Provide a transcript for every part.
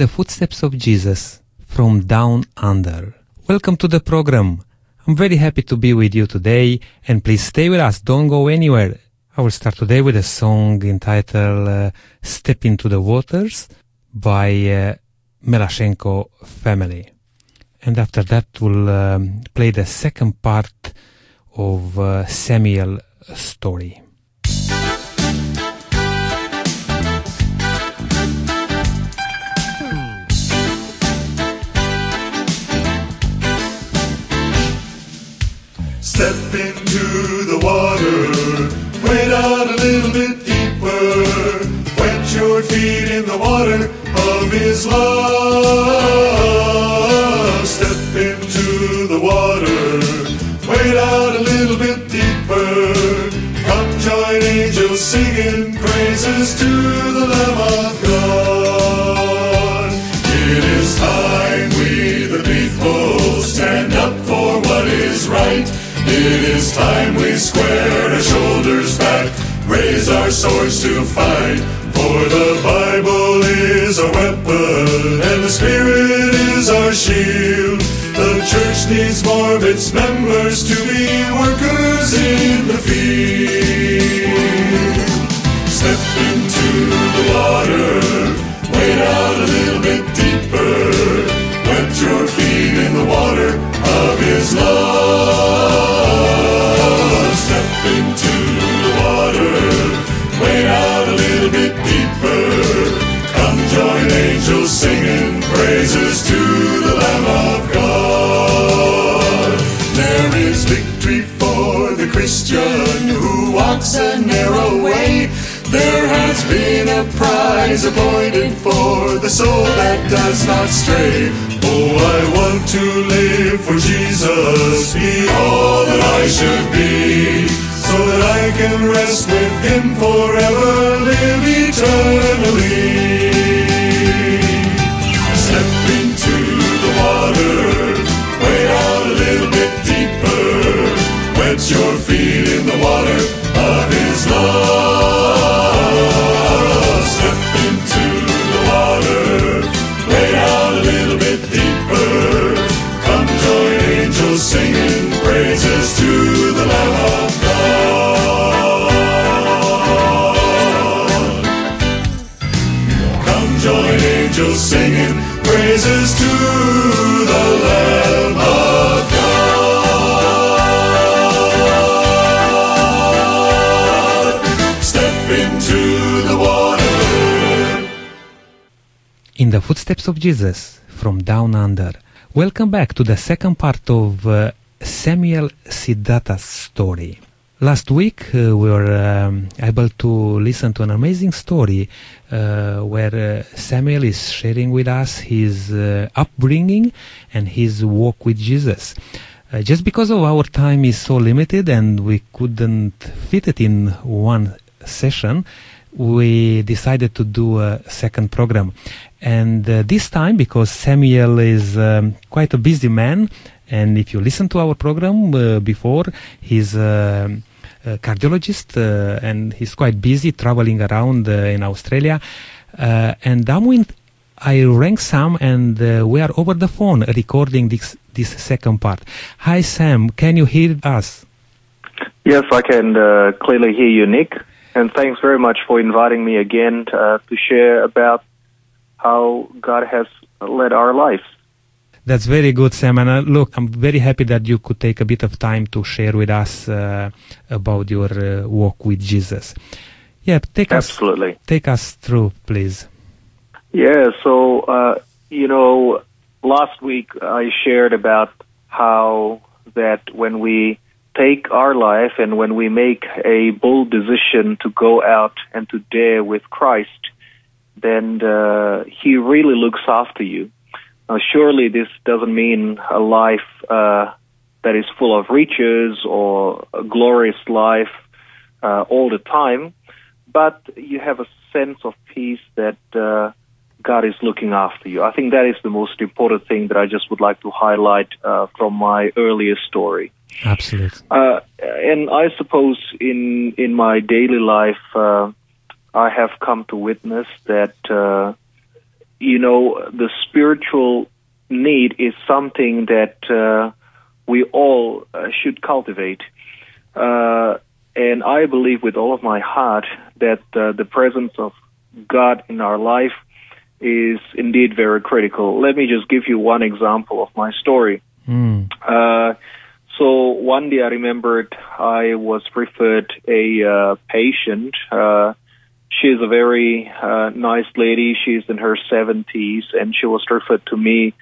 the footsteps of Jesus from down under. Welcome to the program. I'm very happy to be with you today and please stay with us. Don't go anywhere. I will start today with a song entitled uh, Step into the Waters by uh, Melashenko Family. And after that we'll um, play the second part of uh, Samuel story. Step into the water, wade out a little bit deeper, wet your feet in the water of His love. Time we square our shoulders back, raise our swords to fight. For the Bible is our weapon, and the Spirit is our shield. The church needs more of its members to be workers in the field. Step into the water, praises to the Lamb of God. There is victory for the Christian who walks a narrow way. There has been a prize appointed for the soul that does not stray. Oh, I want to live for Jesus, be all that I should be, so that I can rest with Him forever, live eternally. Water of His love. Step into the water, wade out a little bit deeper, come join angels singing praises to the Lamb of God. Come join angels singing praises to the Lamb In the footsteps of Jesus from down under. Welcome back to the second part of uh, Samuel Siddhartha's story. Last week uh, we were um, able to listen to an amazing story uh, where uh, Samuel is sharing with us his uh, upbringing and his walk with Jesus. Uh, just because of our time is so limited and we couldn't fit it in one session, we decided to do a second program. And uh, this time, because Samuel is um, quite a busy man, and if you listen to our program uh, before, he's um a cardiologist uh, and he's quite busy traveling around uh, in Australia. Uh, and Damwin, I rang Sam and uh, we are over the phone recording this, this second part. Hi Sam, can you hear us? Yes, I can clearly hear you, Nick. And thanks very much for inviting me again to, to share about how God has led our lives. That's very good, Sam. And uh, look, I'm very happy that you could take a bit of time to share with us uh, about your uh, walk with Jesus. Yeah, take Absolutely. us take us through, please. Yeah, so, uh, you know, last week I shared about how that when we take our life and when we make a bold decision to go out and to dare with Christ, then uh, He really looks after you. Now, surely this doesn't mean a life uh, that is full of riches or a glorious life uh, all the time, but you have a sense of peace that uh, God is looking after you. I think that is the most important thing that I just would like to highlight uh, from my earlier story. Absolutely. Uh, and I suppose in in my daily life, uh, I have come to witness that uh, you know, the spiritual need is something that uh, we all uh, should cultivate. Uh, and I believe with all of my heart that uh, the presence of God in our life is indeed very critical. Let me just give you one example of my story. Mm. Uh, so one day I remembered I was referred a uh, patient. She's a very uh, nice lady. She's in her 70s, and she was referred to me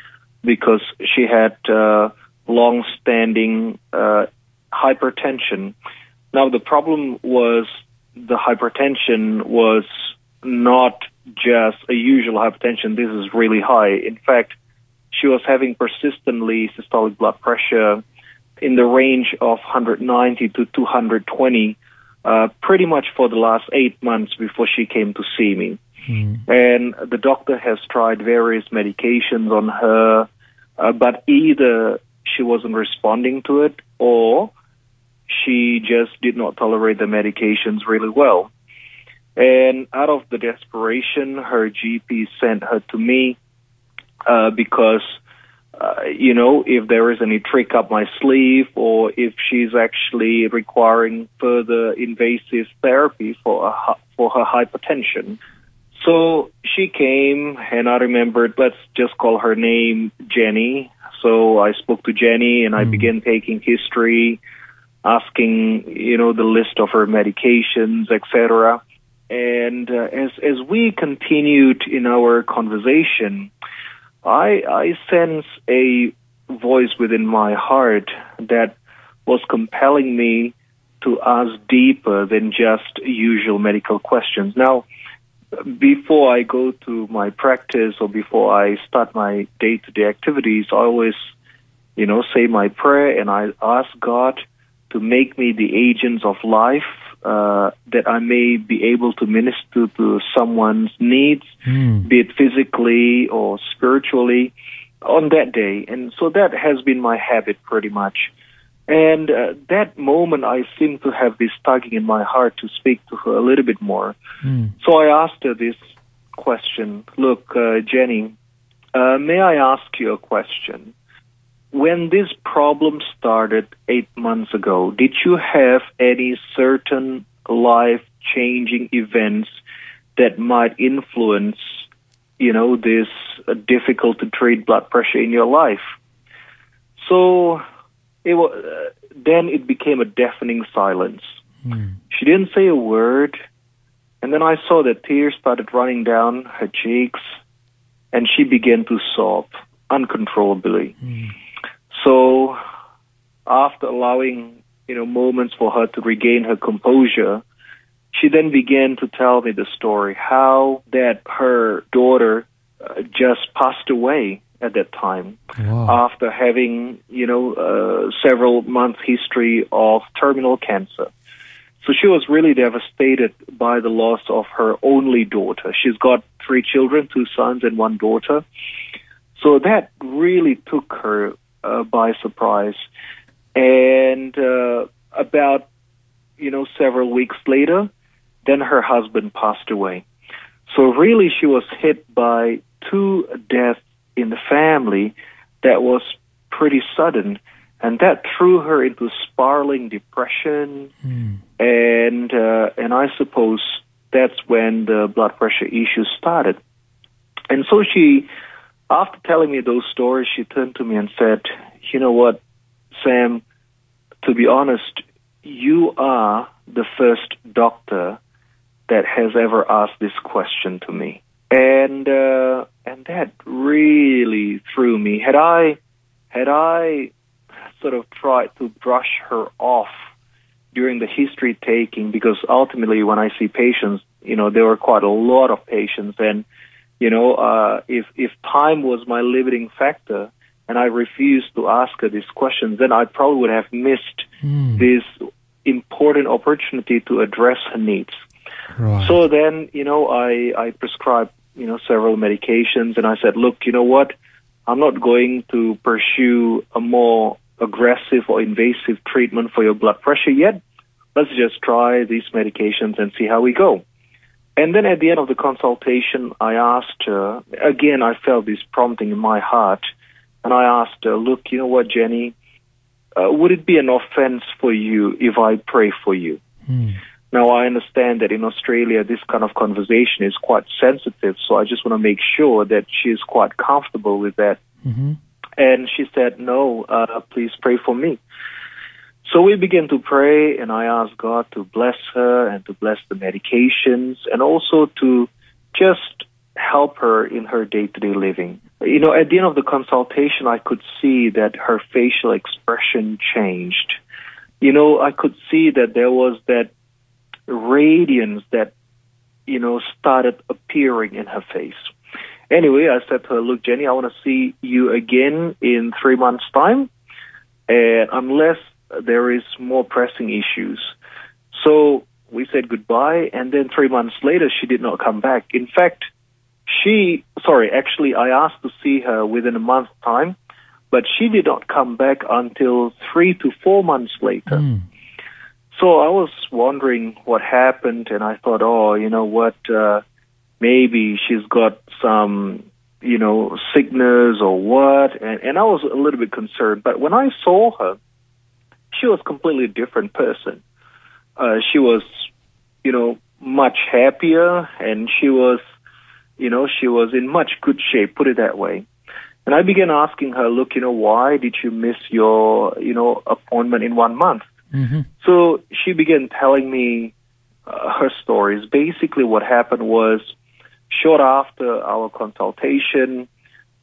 because she had uh, long-standing uh, hypertension. Now the problem was the hypertension was not just a usual hypertension. This is really high. In fact, she was having persistently systolic blood pressure in the range of 190 to 220 uh, pretty much for the last eight months before she came to see me. Mm. And the doctor has tried various medications on her, uh, but either she wasn't responding to it or she just did not tolerate the medications really well. And out of the desperation, her GP sent her to me uh, because, uh, you know, if there is any trick up my sleeve or if she's actually requiring further invasive therapy for a, for her hypertension. So she came, and I remembered, let's just call her name Jenny. So I spoke to Jenny, and I Mm. began taking history, asking, you know, the list of her medications, etc. And uh, as as we continued in our conversation, I I sense a voice within my heart that was compelling me to ask deeper than just usual medical questions. Now, before I go to my practice or before I start my day-to-day activities, I always, you know, say my prayer and I ask God to make me the agents of life uh, that I may be able to minister to someone's needs, Mm. be it physically or spiritually, on that day. And so that has been my habit pretty much. And uh, that moment, I seem to have this tugging in my heart to speak to her a little bit more. Mm. So I asked her this question Look, uh, Jenny, uh, may I ask you a question? When this problem started eight months ago, did you have any certain life changing events that might influence, you know, this difficult to treat blood pressure in your life? So it was, uh, then it became a deafening silence. Mm. She didn't say a word, and then I saw that tears started running down her cheeks, and she began to sob uncontrollably. Mm. So, after allowing you know moments for her to regain her composure, she then began to tell me the story how that her daughter uh, just passed away at that time Wow. after having, you know, uh, several months history of terminal cancer. So she was really devastated by the loss of her only daughter. She's got three children, two sons and one daughter. So that really took her uh, by surprise. And uh, about, you know, several weeks later, then her husband passed away. So really she was hit by two deaths in the family that was pretty sudden, and that threw her into spiraling depression, Mm. and uh, and I suppose that's when the blood pressure issues started. And so she, after telling me those stories, she turned to me and said, "You know what, Sam? To be honest, you are the first doctor that has ever asked this question to me." And uh, and that really threw me. Had I had I sort of tried to brush her off during the history taking, because ultimately when I see patients, you know, there were quite a lot of patients, and you know, uh, if if time was my limiting factor, and I refused to ask her these questions, then I probably would have missed Mm. this important opportunity to address her needs. Right. So then, you know, I, I prescribed, you know, several medications and I said, look, you know what? I'm not going to pursue a more aggressive or invasive treatment for your blood pressure yet. Let's just try these medications and see how we go. And then at the end of the consultation, I asked her, again, I felt this prompting in my heart, and I asked her, look, you know what, Jenny, uh, would it be an offense for you if I pray for you? Mm. Now, I understand that in Australia, this kind of conversation is quite sensitive, so I just want to make sure that she's quite comfortable with that. hmm And she said, no, uh, please pray for me. So we began to pray, and I asked God to bless her and to bless the medications and also to just help her in her day to day living. You know, at the end of the consultation, I could see that her facial expression changed. You know, I could see that there was that radiance that, you know, started appearing in her face. Anyway, I said to her, look, Jenny, I want to see you again in three months' time. And unless there is more pressing issues. So we said goodbye, and then three months later, she did not come back. In fact, she, sorry, actually, I asked to see her within a month's time, but she did not come back until three to four months later. Mm. So I was wondering what happened, and I thought, oh, you know what? Uh, maybe she's got some, you know, sickness or what. And, and I was a little bit concerned. But when I saw her, she was a completely different person. Uh, she was, you know, much happier, and she was, you know, she was in much good shape. Put it that way. And I began asking her, look, you know, why did you miss your, you know, appointment in one month? hmm So she began telling me uh, her stories. Basically, what happened was short after our consultation,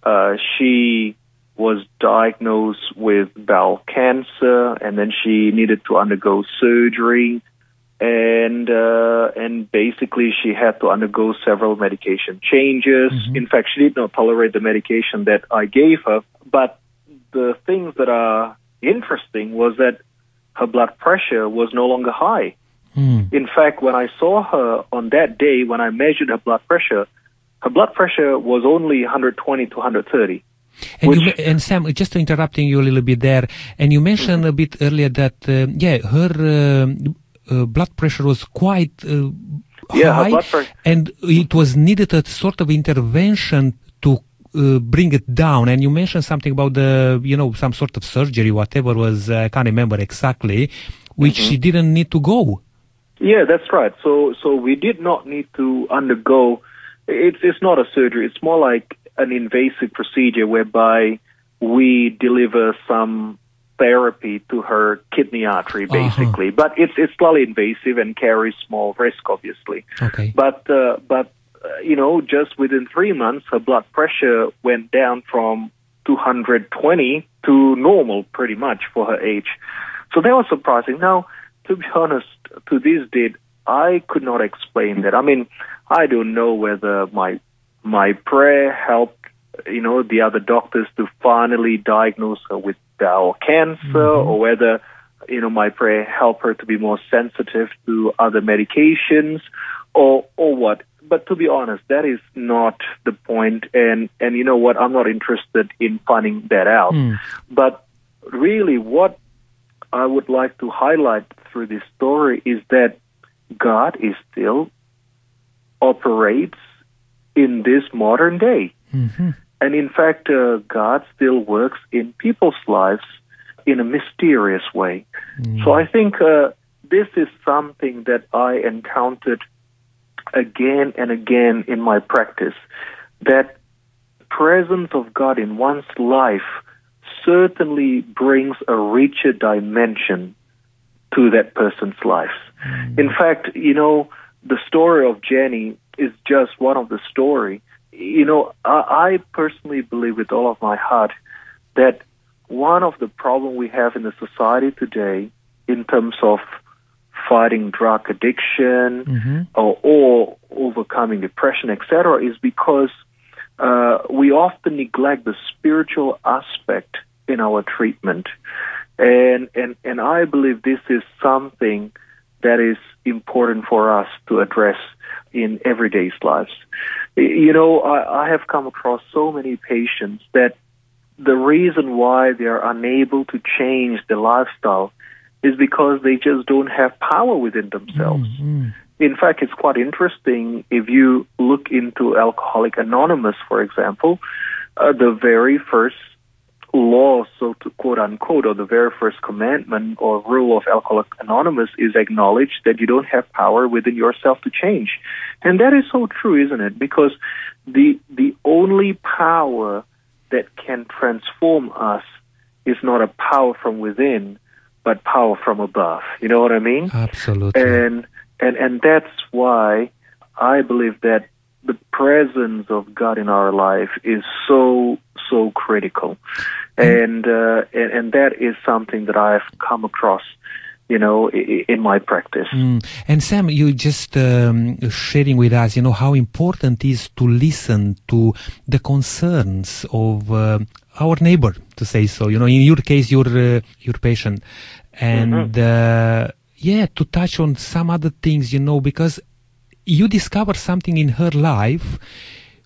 uh, she was diagnosed with bowel cancer, and then she needed to undergo surgery, and uh, and basically she had to undergo several medication changes. Mhm. In fact, she did not tolerate the medication that I gave her. But the things that are interesting was that her blood pressure was no longer high. Mm. In fact, when I saw her on that day, when I measured her blood pressure, her blood pressure was only 120 to 130. And, you, Which- and Sam, just interrupting you a little bit there, and you mentioned a bit earlier that uh, yeah, her uh, uh, blood pressure was quite uh, Yeah, high, blood pressure- and it was needed a sort of intervention to uh, bring it down. And you mentioned something about the you know some sort of surgery, whatever was uh, I can't remember exactly, which Mm-hmm. she didn't need to go. Yeah, that's right. So, so we did not need to undergo. It's it's not a surgery. It's more like an invasive procedure whereby we deliver some therapy to her kidney artery, Uh-huh. basically. But it's it's slightly invasive and carries small risk, obviously. Okay. But uh, but uh, you know, just within three months, her blood pressure went down from 220 to normal, pretty much for her age. So that was surprising. Now, to be honest, to this date, I could not explain that. I mean, I don't know whether my my prayer helped, you know, the other doctors to finally diagnose her with bowel cancer, or whether, you know, my prayer helped her to be more sensitive to other medications, or or what. But to be honest, that is not the point. And and you know what? I'm not interested in finding that out. Hmm. But really, what I would like to highlight through this story is that God is still operates in this modern day. hmm And in fact, uh, God still works in people's lives in a mysterious way. So I think uh, this is something that I encountered again and again in my practice. That presence of God in one's life certainly brings a richer dimension to that person's life. In fact, you know, the story of Jenny is just one of the story. You know, I, I personally believe with all of my heart that one of the problem we have in the society today in terms of fighting drug addiction hmm or, or overcoming depression, etc., is because uh, we often neglect the spiritual aspect in our treatment, and and and I believe this is something that is important for us to address in everyday's lives. You know, I, I have come across so many patients that the reason why they are unable to change their lifestyle is because they just don't have power within themselves. Mm, in fact, it's quite interesting if you look into Alcoholic Anonymous, for example, uh, the very first law, so to quote unquote, or the very first commandment or rule of Alcoholics Anonymous is acknowledge that you don't have power within yourself to change. And that is so true, isn't it? Because the, the only power that can transform us is not a power from within, but power from above. You know what I mean? Absolutely. And, and, and that's why I believe that the presence of God in our life is so so critical, and uh, and, and that is something that I've come across you know, in my practice. Mm. And Sam, you just um, sharing with us, you know, how important it is to listen to the concerns of uh, our neighbor, to say so. You know, in your case, your uh, your patient, and mm-hmm. uh, yeah, to touch on some other things, you know, because you discover something in her life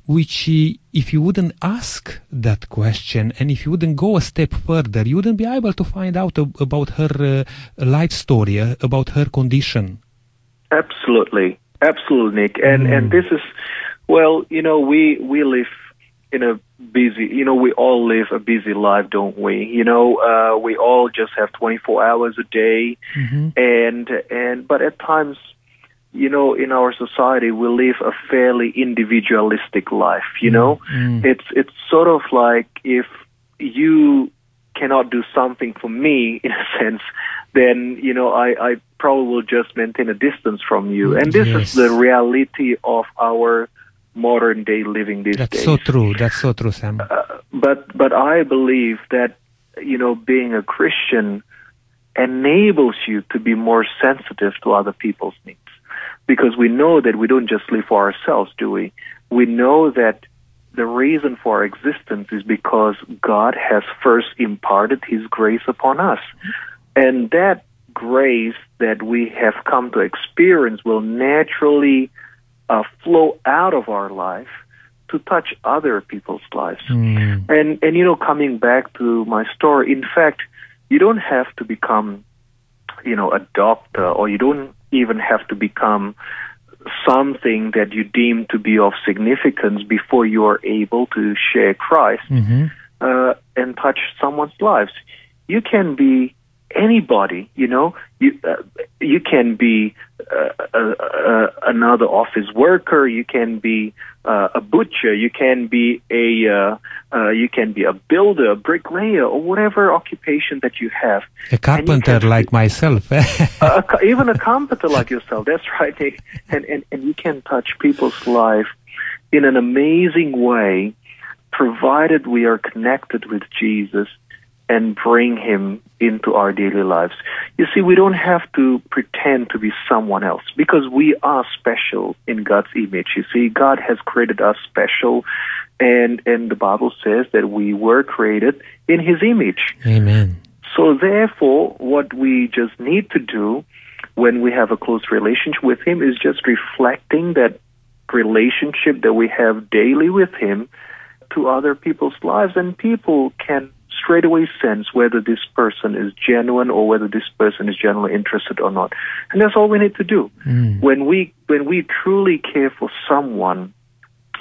which if you wouldn't ask that question and if you wouldn't go a step further you wouldn't be able to find out about her uh, life story uh, about her condition. Absolutely. Absolutely nick. And mm. and this is well you know we we live in a busy you know we all live a busy life don't we? You know uh, we all just have 24 hours a day. Mm-hmm. and and but at times you know, in our society, we live a fairly individualistic life. You know, mm. it's it's sort of like if you cannot do something for me, in a sense, then you know I I probably will just maintain a distance from you. And this yes. is the reality of our modern day living these That's days. so true. That's so true, Sam. Uh, but but I believe that you know being a Christian enables you to be more sensitive to other people's needs because we know that we don't just live for ourselves, do we? We know that the reason for our existence is because God has first imparted His grace upon us. And that grace that we have come to experience will naturally uh, flow out of our life to touch other people's lives. Mm. And and you know, coming back to my story, in fact, you don't have to become, you know, a doctor, or you don't even have to become something that you deem to be of significance before you are able to share Christ mm-hmm. uh, and touch someone's lives. You can be anybody, you know. You uh, you can be uh, uh, uh another office worker. You can be uh, a butcher. You can be a uh, you can be a builder, a bricklayer, or whatever occupation that you have. A carpenter like myself. even a carpenter like yourself. That's right. And, and and you can touch people's life in an amazing way, provided we are connected with Jesus and bring him into our daily lives. You see, we don't have to pretend to be someone else because we are special in God's image. You see, God has created us special and and the Bible says that we were created in his image. Amen. So therefore, what we just need to do when we have a close relationship with him is just reflecting that relationship that we have daily with him to other people's lives and people can straight away sense whether this person is genuine or whether this person is genuinely interested or not. And that's all we need to do. Mm. When we when we truly care for someone,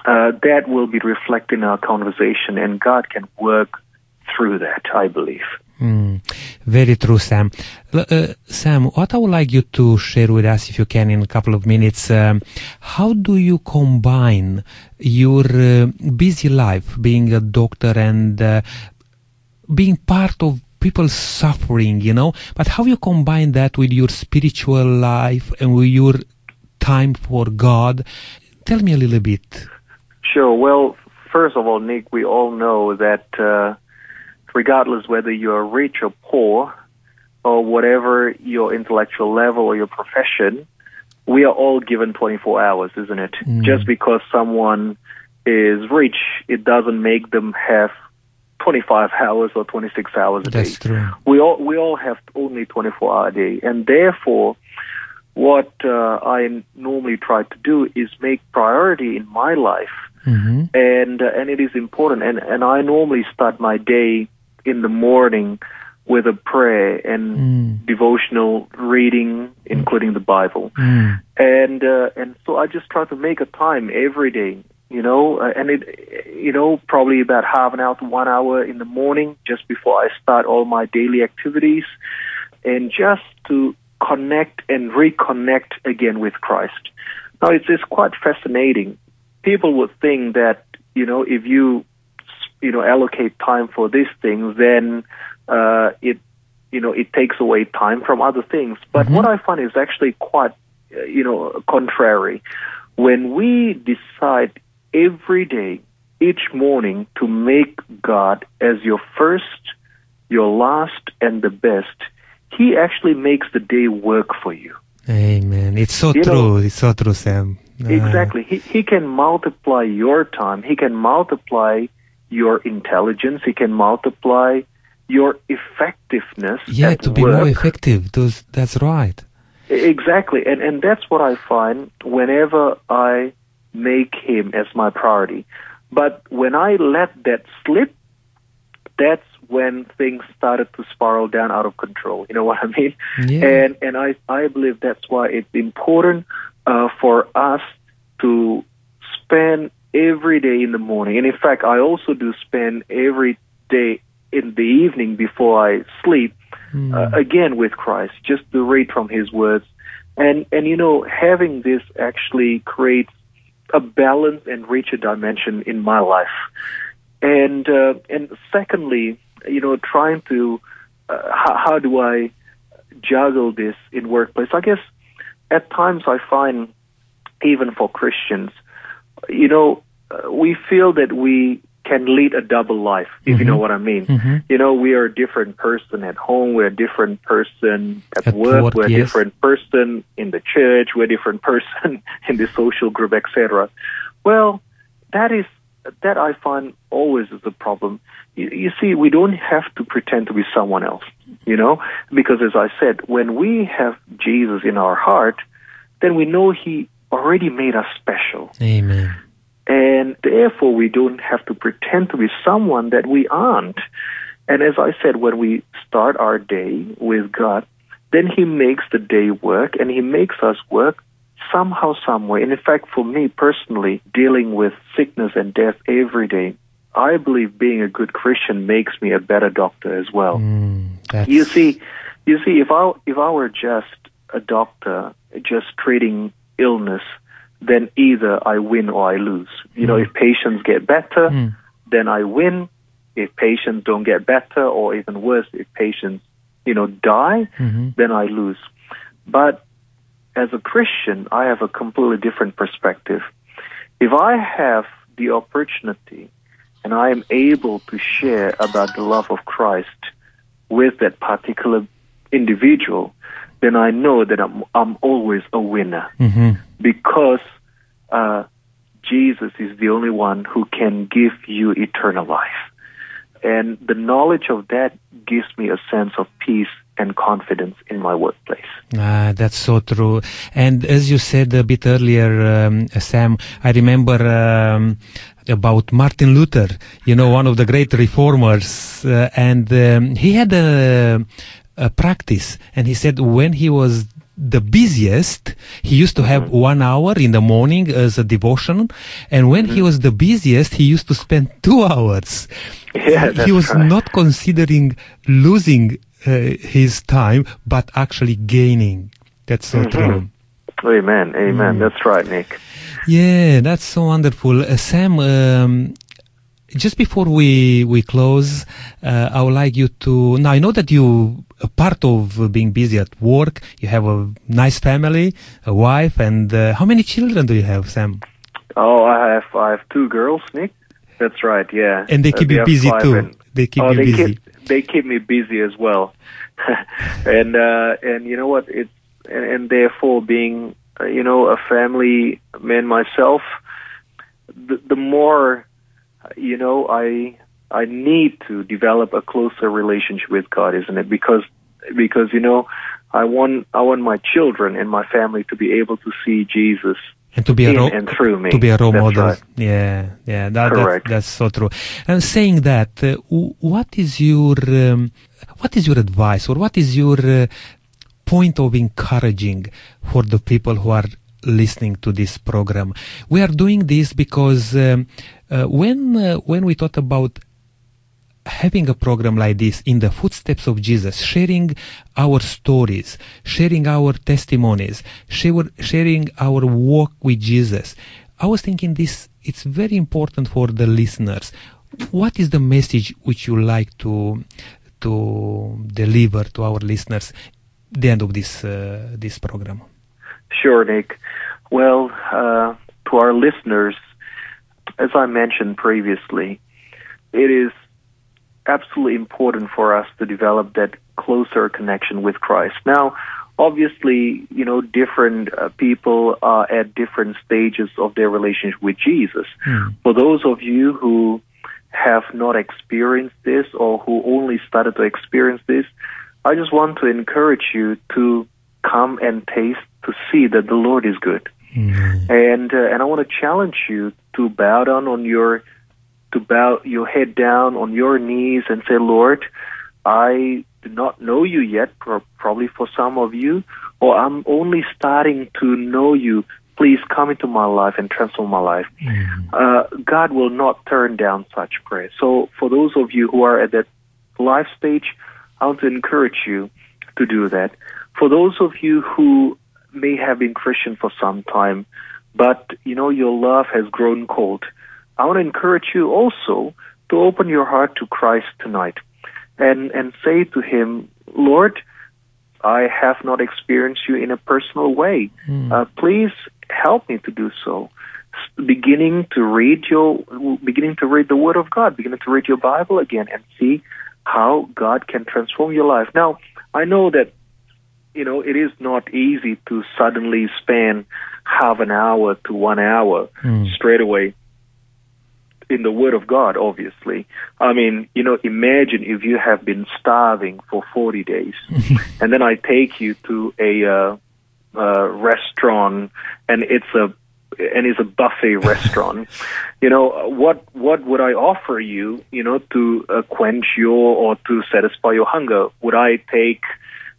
uh, that will be reflected in our conversation, and God can work through that. I believe. Mm, very true, Sam. Uh, Sam, what I would like you to share with us, if you can, in a couple of minutes, um, how do you combine your uh, busy life, being a doctor and uh, being part of people's suffering, you know, but how you combine that with your spiritual life and with your time for God? Tell me a little bit. Sure. Well, first of all, Nick, we all know that uh, regardless whether you're rich or poor, or whatever your intellectual level or your profession, we are all given 24 hours, isn't it? Mm. Just because someone is rich, it doesn't make them have 25 hours or 26 hours a That's day. true. We all we all have only 24 hour a day, and therefore, what uh, I normally try to do is make priority in my life, Mm-hmm. and uh, and it is important. And and I normally start my day in the morning with a prayer and Mm. devotional reading, including the Bible. Mm. And uh, and so I just try to make a time every day, you know, uh, and it, you know, probably about half an hour to one hour in the morning, just before I start all my daily activities, and just to connect and reconnect again with Christ. Now it's it's quite fascinating. People would think that you know if you you know allocate time for these things, then uh, it you know it takes away time from other things. But what I find is actually quite uh, you know contrary. When we decide every day, each morning, to make God as your first, your last, and the best, He actually makes the day work for you. Amen. It's so You true. know- it's so true, Sam. Uh, Exactly. He, he can multiply your time. He can multiply your intelligence. He can multiply your effectiveness. Yeah, to be work. more effective. Those, that's right. Exactly. And, and that's what I find whenever I make him as my priority. But when I let that slip, that's when things started to spiral down out of control. You know what I mean? Yeah. And and I I believe that's why it's important uh, for us to spend every day in the morning. And in fact, I also do spend every day in the evening before I sleep Mm. uh, again with Christ, just to read from His words, and and you know having this actually creates a balance and richer dimension in my life, and uh, and secondly, you know, trying to uh, how, how do I juggle this in workplace? I guess at times I find even for Christians, you know, uh, we feel that we can lead a double life, if you know what I mean. Mhm. You know, we are a different person at home, we're a different person at, At work, work, we're a different person in the church, we're a different person in the social group, etc. Well, that is that I find always is a problem. You, you see, we don't have to pretend to be someone else, you know, because as I said, when we have Jesus in our heart, then we know He already made us special. Amen. And therefore, we don't have to pretend to be someone that we aren't. And as I said, when we start our day with God, then He makes the day work and He makes us work somehow, somewhere. And in fact, for me personally, dealing with sickness and death every day, I believe being a good Christian makes me a better doctor as well. Mm, You see, you see, if I if I were just a doctor, just treating illness, then either I win or I lose. You know, if patients get better, Mm. then I win. If patients don't get better, or even worse, if patients, you know, die, Mhm. then I lose. But as a Christian, I have a completely different perspective. If I have the opportunity and I am able to share about the love of Christ with that particular individual, then I know that I'm, I'm always a winner Mhm. because uh, Jesus is the only one who can give you eternal life. And the knowledge of that gives me a sense of peace and confidence in my workplace. Ah, that's so true. And as you said a bit earlier, um, Sam, I remember um, about Martin Luther, you know, one of the great reformers, uh, and um, he had a, a practice, and he said when he was the busiest, he used to have one hour in the morning as a devotion, and when he was the busiest, he used to spend two hours. Yeah, he was right. not considering losing uh, his time, but actually gaining. That's so true. Amen. Amen. Mm. That's right, Nick. Yeah, that's so wonderful. Uh, Sam, um, just before we we close, uh, I would like you to. Now I know that you a part of uh, being busy at work. You have a nice family, a wife, and uh, how many children do you have, Sam? Oh, I have I have two girls, Nick. That's right. Yeah. And they Uh, keep you busy too. and- They keep oh, you they busy. Keep, they keep me busy as well. and uh, and you know what? It's and, and therefore being uh, you know a family man myself, the, the more uh, you know I I need to develop a closer relationship with God, isn't it? Because because you know I want I want my children and my family to be able to see Jesus and to be a in role and through me. to be a role That's model. right. Yeah, yeah, that, that that's so true. And saying that, uh, what is your um, what is your advice or what is your uh, point of encouraging for the people who are listening to this program? We are doing this because um, uh, when uh, when we thought about having a program like this in the footsteps of Jesus, sharing our stories, sharing our testimonies, sharing our walk with Jesus. I was thinking this, it's very important for the listeners. What is the message which you like to, to deliver to our listeners at the end of this, uh, this program? Sure, Nick. Well, uh, to our listeners, as I mentioned previously, it is absolutely important for us to develop that closer connection with Christ. Now, obviously, you know, different uh, people are at different stages of their relationship with Jesus. For those of you who have not experienced this or who only started to experience this, I just want to encourage you to come and taste to see that the Lord is good. And uh, and I want to challenge you to bow down on your to bow your head down on your knees and say, Lord, I do not know you yet, probably for some of you, or I'm only starting to know you. Please come into my life and transform my life. Uh, God will not turn down such prayer. So, for those of you who are at that life stage, I want to encourage you to do that. For those of you who may have been Christian for some time, but you know your love has grown cold, I want to encourage you also to open your heart to Christ tonight and, and say to Him, Lord, I have not experienced you in a personal way. Uh, please help me to do so. Beginning to read your, beginning to read the Word of God, beginning to read your Bible again, and see how God can transform your life. Now, I know that you know it is not easy to suddenly spend half an hour to one hour straight away in the Word of God, obviously. I mean, you know, imagine if you have been starving for 40 days, and then I take you to a uh, uh, restaurant, and it's a and it's a buffet restaurant. You know, what what would I offer you? You know, to uh, quench your or to satisfy your hunger? Would I take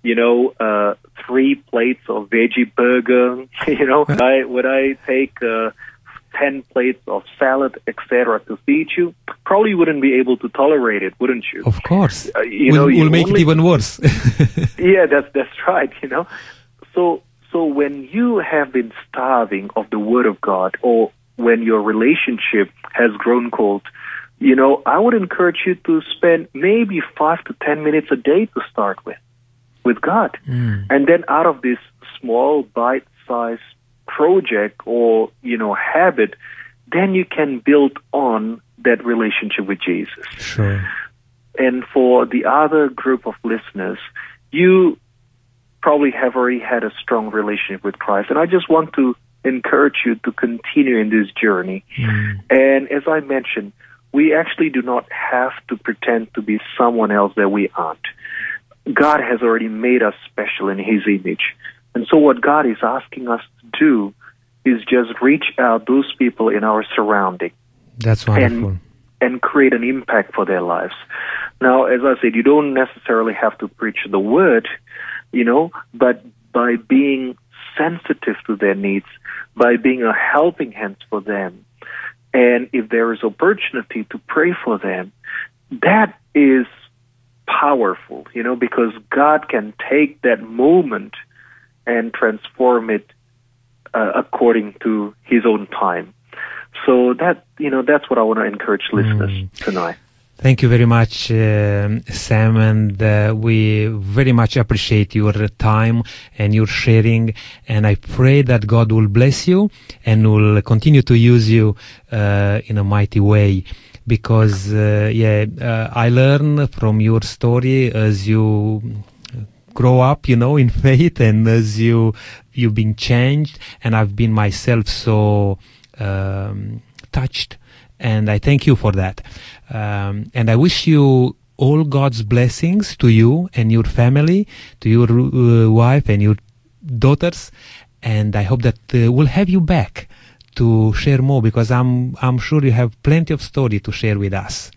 you know, uh, three plates of veggie burger. you know, would I would I take uh, ten plates of salad, etc., to feed you? Probably wouldn't be able to tolerate it, wouldn't you? Of course. Uh, you we'll, know, we'll make only- it even worse. yeah, that's that's right. You know, so so when you have been starving of the Word of God, or when your relationship has grown cold, you know, I would encourage you to spend maybe five to ten minutes a day to start with, with God, hmm. and then out of this small bite-sized project or you know habit, then you can build on that relationship with Jesus sure. and for the other group of listeners, you probably have already had a strong relationship with Christ. And I just want to encourage you to continue in this journey. Hmm. And as I mentioned, we actually do not have to pretend to be someone else that we aren't. God has already made us special in His image. And so what God is asking us to do is just reach out those people in our surrounding That's wonderful. and create an impact for their lives. Now, as I said, you don't necessarily have to preach the word, you know, but by being sensitive to their needs, by being a helping hand for them, and if there is opportunity to pray for them, that is powerful, you know, because God can take that moment and transform it uh, according to His own time. So that you know that's what I want to encourage listeners tonight. Thank you very much, um Sam, and uh, we very much appreciate your time and your sharing. And I pray that God will bless you and will continue to use you uh, in a mighty way. Because, uh, yeah, uh, I learn from your story as you grow up, you know, in faith, and as you you've been changed, and I've been myself so um, touched, and I thank you for that. Um, and I wish you all God's blessings to you and your family, to your uh, wife and your daughters, and I hope that uh, we'll have you back to share more because I'm I'm sure you have plenty of story to share with us.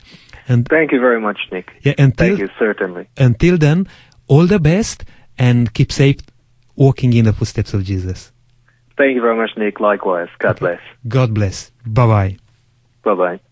And Thank you very much, Nick. yeah, until Thank you, certainly. until then, all the best and keep safe, walking in the footsteps of Jesus. Thank you very much, Nick. Likewise. God bless. God bless. Bye bye. Bye bye.